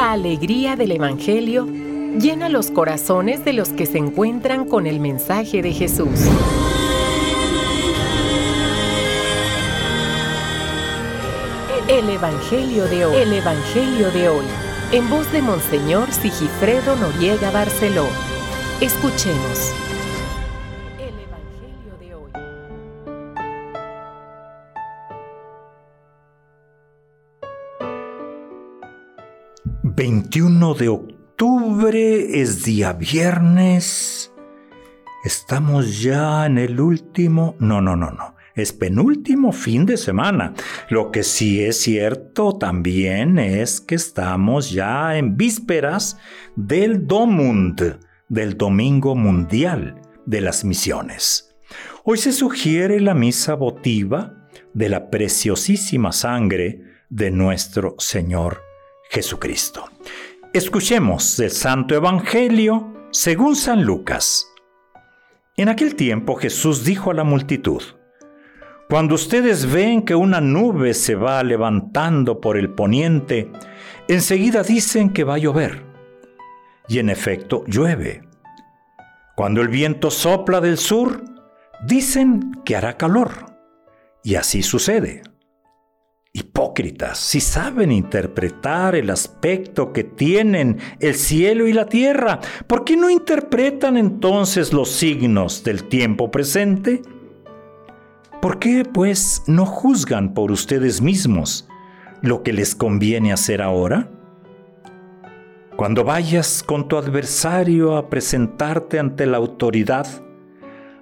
La alegría del Evangelio llena los corazones de los que se encuentran con el mensaje de Jesús. El Evangelio de hoy. El Evangelio de hoy. En voz de Monseñor Sigifredo Noriega Barceló. Escuchemos. 21 de octubre es día viernes. Estamos ya en el último... No, no, no, no. Es penúltimo fin de semana. Lo que sí es cierto también es que estamos ya en vísperas del Domund, del Domingo Mundial de las Misiones. Hoy se sugiere la misa votiva de la preciosísima sangre de nuestro Señor Jesucristo. Escuchemos el Santo Evangelio según San Lucas. En aquel tiempo Jesús dijo a la multitud, Cuando ustedes ven que una nube se va levantando por el poniente, enseguida dicen que va a llover. Y en efecto llueve. Cuando el viento sopla del sur, dicen que hará calor. Y así sucede. Hipócritas, si saben interpretar el aspecto que tienen el cielo y la tierra, ¿por qué no interpretan entonces los signos del tiempo presente? ¿Por qué, pues, no juzgan por ustedes mismos lo que les conviene hacer ahora? Cuando vayas con tu adversario a presentarte ante la autoridad,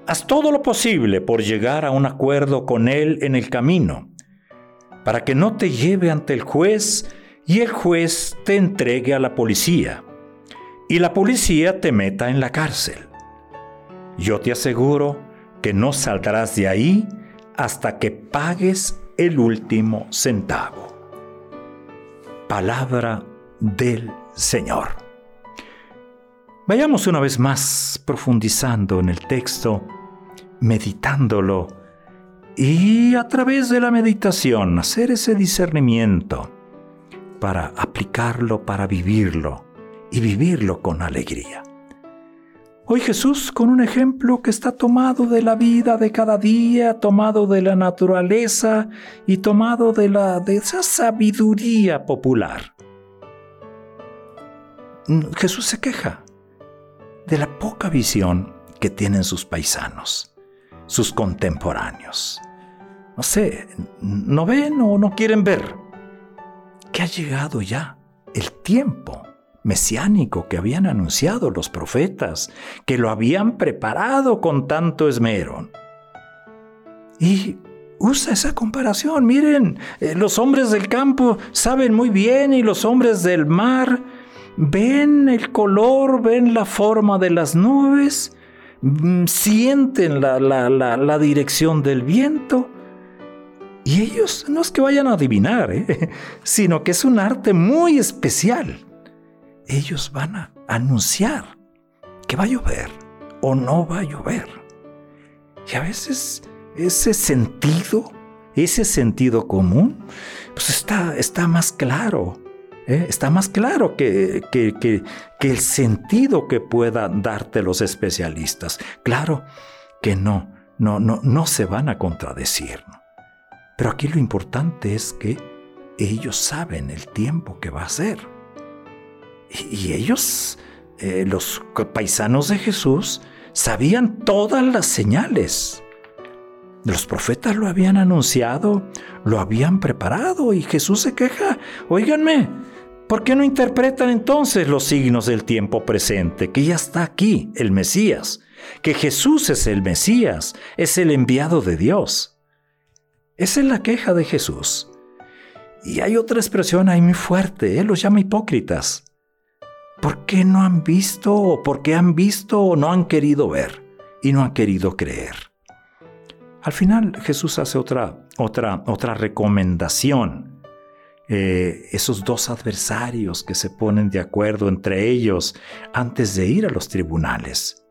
haz todo lo posible por llegar a un acuerdo con él en el camino para que no te lleve ante el juez y el juez te entregue a la policía y la policía te meta en la cárcel. Yo te aseguro que no saldrás de ahí hasta que pagues el último centavo. Palabra del Señor. Vayamos una vez más profundizando en el texto, meditándolo y a través de la meditación hacer ese discernimiento para aplicarlo, para vivirlo y vivirlo con alegría. Hoy Jesús con un ejemplo que está tomado de la vida de cada día, tomado de la naturaleza y tomado de, la, de esa sabiduría popular. Jesús se queja de la poca visión que tienen sus paisanos, sus contemporáneos no sé, no ven o no quieren ver que ha llegado ya el tiempo mesiánico que habían anunciado los profetas, que lo habían preparado con tanto esmero. Y usa esa comparación. Miren, eh, los hombres del campo saben muy bien y los hombres del mar ven el color, ven la forma de las nubes, mm, sienten la, la dirección del viento y ellos no es que vayan a adivinar, ¿eh? sino que es un arte muy especial. Ellos van a anunciar que va a llover o no va a llover. Y a veces ese sentido, ese sentido común, pues está, está más claro. ¿eh? Está más claro que, que, que, el sentido que puedan darte los especialistas. Claro que no, no, no, no se van a contradecir. Pero aquí lo importante es que ellos saben el tiempo que va a ser. Y, ellos, eh, los paisanos de Jesús, sabían todas las señales. Los profetas lo habían anunciado, lo habían preparado y Jesús se queja. Óiganme, ¿por qué no interpretan entonces los signos del tiempo presente? Que ya está aquí el Mesías, que Jesús es el Mesías, es el enviado de Dios. Esa es la queja de Jesús. Y hay otra expresión ahí muy fuerte, Él los llama hipócritas. ¿Por qué no han visto o por qué han visto o no han querido ver y no han querido creer? Al final Jesús hace otra, otra, otra recomendación. Eh, esos dos adversarios que se ponen de acuerdo entre ellos antes de ir a los tribunales.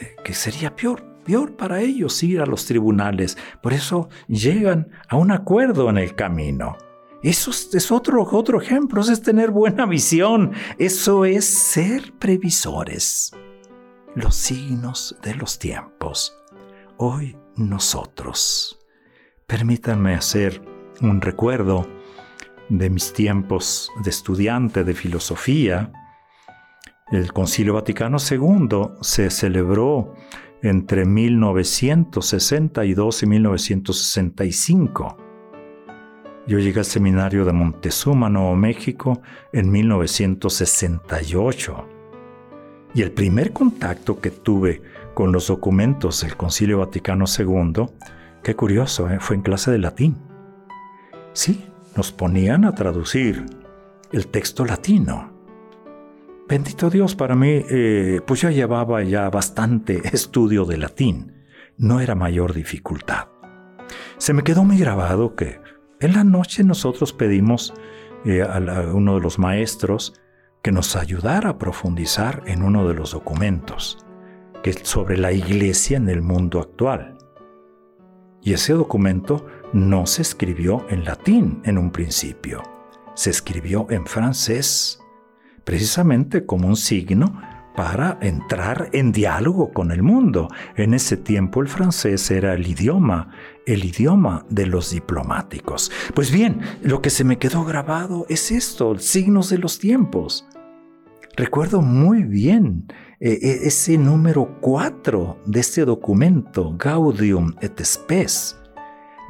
Eh, que sería peor para ellos ir a los tribunales. Por eso llegan a un acuerdo en el camino. Eso es, otro, otro ejemplo, eso es tener buena visión, eso es ser previsores. Los signos de los tiempos. Hoy nosotros. Permítanme hacer un recuerdo de mis tiempos de estudiante de filosofía. El Concilio Vaticano II se celebró entre 1962 y 1965 yo llegué al seminario de Montezuma, Nuevo México, en 1968. Y el primer contacto que tuve con los documentos del Concilio Vaticano II, qué curioso, ¿eh? fue en clase de latín. Sí, nos ponían a traducir el texto latino. Bendito Dios, para mí, eh, pues ya llevaba ya bastante estudio de latín. No era mayor dificultad. Se me quedó muy grabado que en la noche nosotros pedimos eh, a, uno de los maestros que nos ayudara a profundizar en uno de los documentos, que es sobre la iglesia en el mundo actual. Y ese documento no se escribió en latín en un principio, se escribió en francés, precisamente como un signo para entrar en diálogo con el mundo. En ese tiempo el francés era el idioma, el idioma de los diplomáticos. Pues bien, lo que se me quedó grabado es esto, signos de los tiempos. Recuerdo muy bien eh, eh, ese número 4 de este documento, Gaudium et Spes.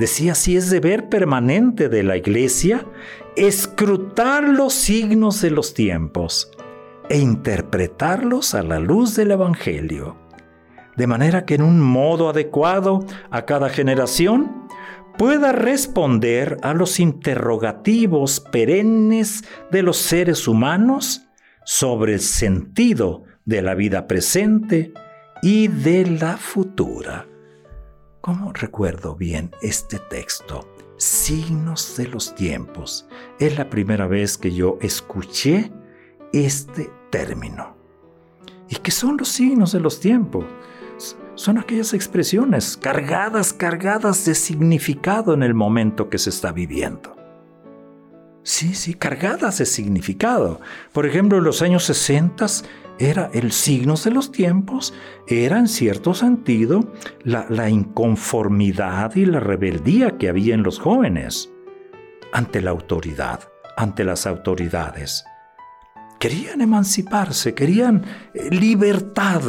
Decía, si es deber permanente de la Iglesia escrutar los signos de los tiempos e interpretarlos a la luz del Evangelio, de manera que en un modo adecuado a cada generación pueda responder a los interrogativos perennes de los seres humanos sobre el sentido de la vida presente y de la futura. ¿Cómo recuerdo bien este texto? Signos de los tiempos. Es la primera vez que yo escuché este término. ¿Y qué son los signos de los tiempos? Son aquellas expresiones cargadas, cargadas de significado en el momento que se está viviendo. Sí, sí, cargadas de significado. Por ejemplo, en los años 60 era el signos de los tiempos, era en cierto sentido la, la inconformidad y la rebeldía que había en los jóvenes ante la autoridad, ante las autoridades querían emanciparse, querían eh, libertad,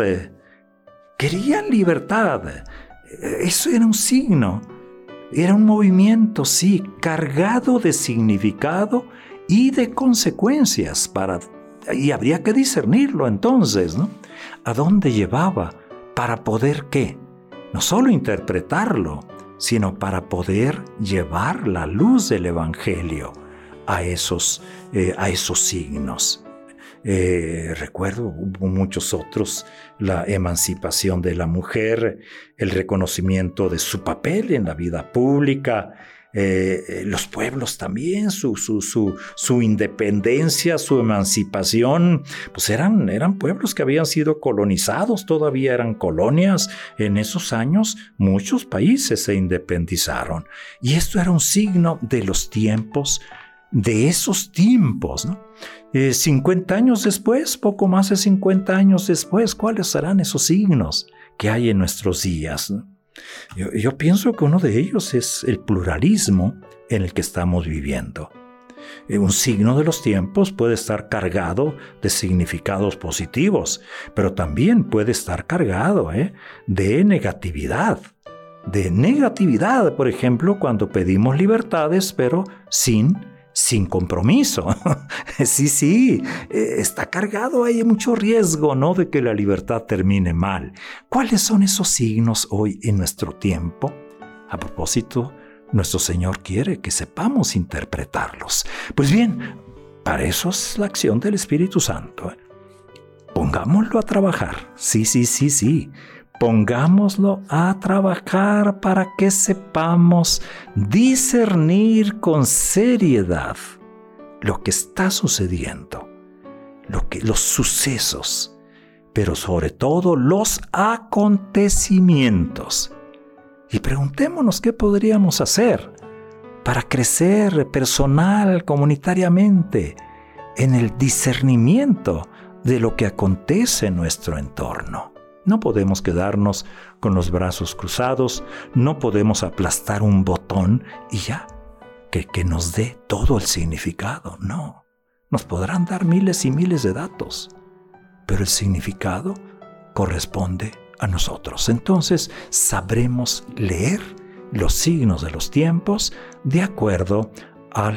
querían libertad. Eso era un signo, era un movimiento, sí, cargado de significado y de consecuencias para y habría que discernirlo entonces, ¿no? ¿A dónde llevaba para poder qué? No solo interpretarlo, sino para poder llevar la luz del evangelio a esos, eh, a esos signos. Eh, recuerdo, hubo muchos otros, la emancipación de la mujer, el reconocimiento de su papel en la vida pública, eh, eh, los pueblos también, su, su, su, su, independencia, su emancipación, pues eran, eran pueblos que habían sido colonizados, todavía eran colonias. En esos años muchos países se independizaron. Y esto era un signo de los tiempos de esos tiempos. ¿no? 50 eh, años después, poco más de 50 años después, ¿cuáles serán esos signos que hay en nuestros días? Yo, pienso que uno de ellos es el pluralismo en el que estamos viviendo. Eh, un signo de los tiempos puede estar cargado de significados positivos, pero también puede estar cargado ¿eh? de negatividad. De negatividad, por ejemplo, cuando pedimos libertades, pero sin sin compromiso. sí, sí, eh, está cargado, hay mucho riesgo, ¿no? De que la libertad termine mal. ¿Cuáles son esos signos hoy en nuestro tiempo? A propósito, nuestro Señor quiere que sepamos interpretarlos. Pues bien, para eso es la acción del Espíritu Santo. ¿eh? Pongámoslo a trabajar. Sí, sí, sí, sí pongámoslo a trabajar para que sepamos discernir con seriedad lo que está sucediendo, los sucesos, pero sobre todo los acontecimientos. Y preguntémonos qué podríamos hacer para crecer personal, comunitariamente, en el discernimiento de lo que acontece en nuestro entorno. No podemos quedarnos con los brazos cruzados, no podemos aplastar un botón y ya, que, nos dé todo el significado, no. Nos podrán dar miles y miles de datos, pero el significado corresponde a nosotros. Entonces sabremos leer los signos de los tiempos de acuerdo a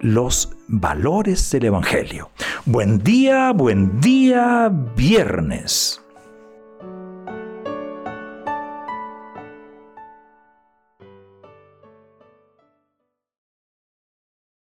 los valores del Evangelio. Buen día, buen día, viernes.